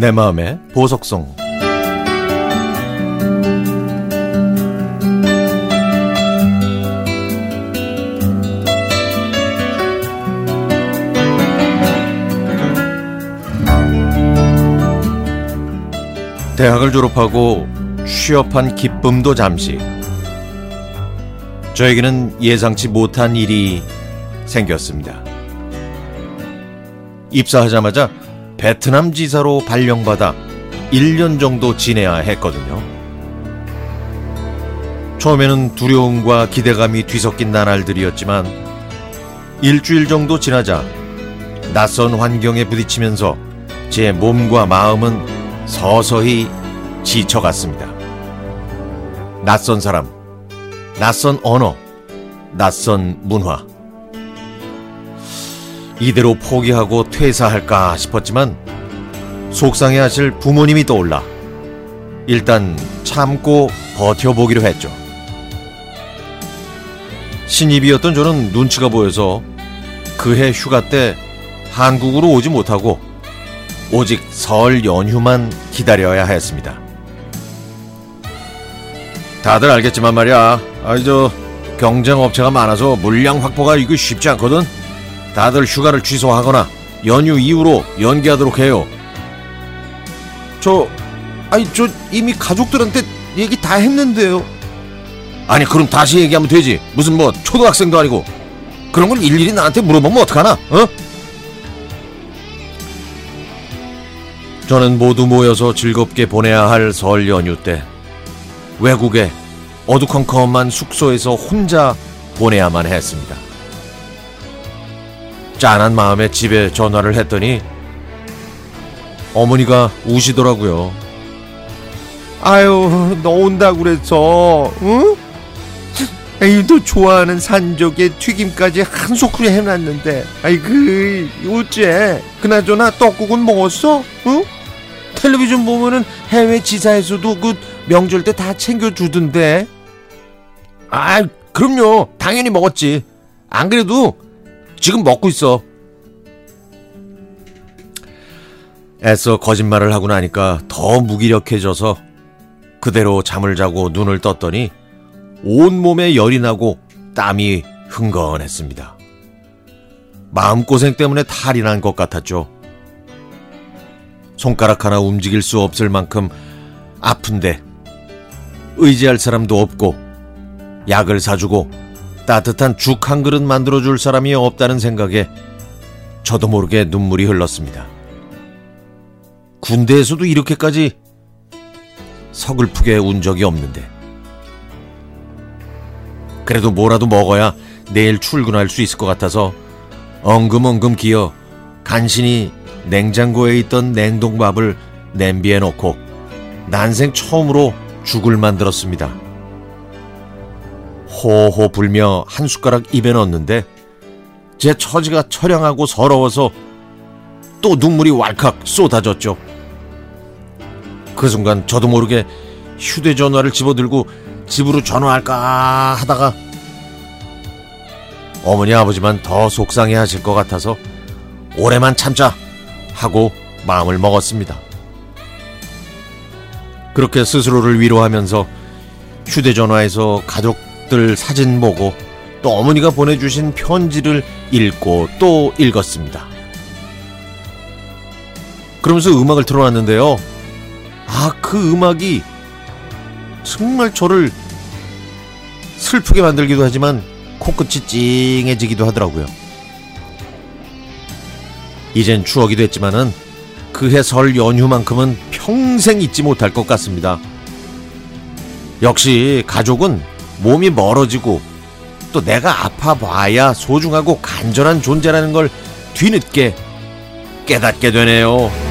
내 마음의 보석성 대학을 졸업하고 취업한 기쁨도 잠시 저에게는 예상치 못한 일이 생겼습니다. 입사하자마자 베트남 지사로 발령받아 1년 정도 지내야 했거든요. 처음에는 두려움과 기대감이 뒤섞인 나날들이었지만 일주일 정도 지나자 낯선 환경에 부딪히면서 제 몸과 마음은 서서히 지쳐갔습니다. 낯선 사람, 낯선 언어, 낯선 문화. 이대로 포기하고 퇴사할까 싶었지만 속상해 하실 부모님이 떠올라 일단 참고 버텨보기로 했죠. 신입이었던 저는 눈치가 보여서 그해 휴가 때 한국으로 오지 못하고 오직 설 연휴만 기다려야 했습니다. 다들 알겠지만 말이야. 아이 저 경쟁 업체가 많아서 물량 확보가 이거 쉽지 않거든. 다들 휴가를 취소하거나 연휴 이후로 연기하도록 해요. 저 아니 저 이미 가족들한테 얘기 다 했는데요. 아니 그럼 다시 얘기하면 되지. 무슨 뭐 초등학생도 아니고 그런 걸 일일이 나한테 물어보면 어떡하나? 어? 저는 모두 모여서 즐겁게 보내야 할 설 연휴 때 외국에 어두컴컴한 숙소에서 혼자 보내야만 했습니다. 짠한 마음에 집에 전화를 했더니 어머니가 우시더라고요. 아유, 너 온다고 그래서, 응? 에이, 너 좋아하는 산적에 튀김까지 한 소쿠리 해놨는데, 아이고, 어째? 그나저나 떡국은 먹었어? 응? 텔레비전 보면은 해외 지사에서도 그 명절 때 다 챙겨주던데. 아, 그럼요. 당연히 먹었지. 안 그래도 지금 먹고 있어. 애써 거짓말을 하고 나니까 더 무기력해져서 그대로 잠을 자고 눈을 떴더니 온몸에 열이 나고 땀이 흥건했습니다. 마음고생 때문에 탈이 난 것 같았죠. 손가락 하나 움직일 수 없을 만큼 아픈데 의지할 사람도 없고 약을 사주고 따뜻한 죽 한 그릇 만들어줄 사람이 없다는 생각에 저도 모르게 눈물이 흘렀습니다. 군대에서도 이렇게까지 서글프게 운 적이 없는데. 그래도 뭐라도 먹어야 내일 출근할 수 있을 것 같아서 엉금엉금 기어 간신히 냉장고에 있던 냉동밥을 냄비에 넣고 난생 처음으로 죽을 만들었습니다. 호호 불며 한 숟가락 입에 넣었는데 제 처지가 처량하고 서러워서 또 눈물이 왈칵 쏟아졌죠. 그 순간 저도 모르게 휴대전화를 집어들고 집으로 전화할까 하다가 어머니 아버지만 더 속상해 하실 것 같아서 오래만 참자 하고 마음을 먹었습니다. 그렇게 스스로를 위로하면서 휴대전화에서 가족들 사진 보고 또 어머니가 보내주신 편지를 읽고 또 읽었습니다. 그러면서 음악을 틀어놨는데요. 아, 그 음악이 정말 저를 슬프게 만들기도 하지만 코끝이 찡해지기도 하더라고요. 이젠 추억이 됐지만은 그해 설 연휴만큼은 평생 잊지 못할 것 같습니다. 역시 가족은 몸이 멀어지고 또 내가 아파봐야 소중하고 간절한 존재라는 걸 뒤늦게 깨닫게 되네요.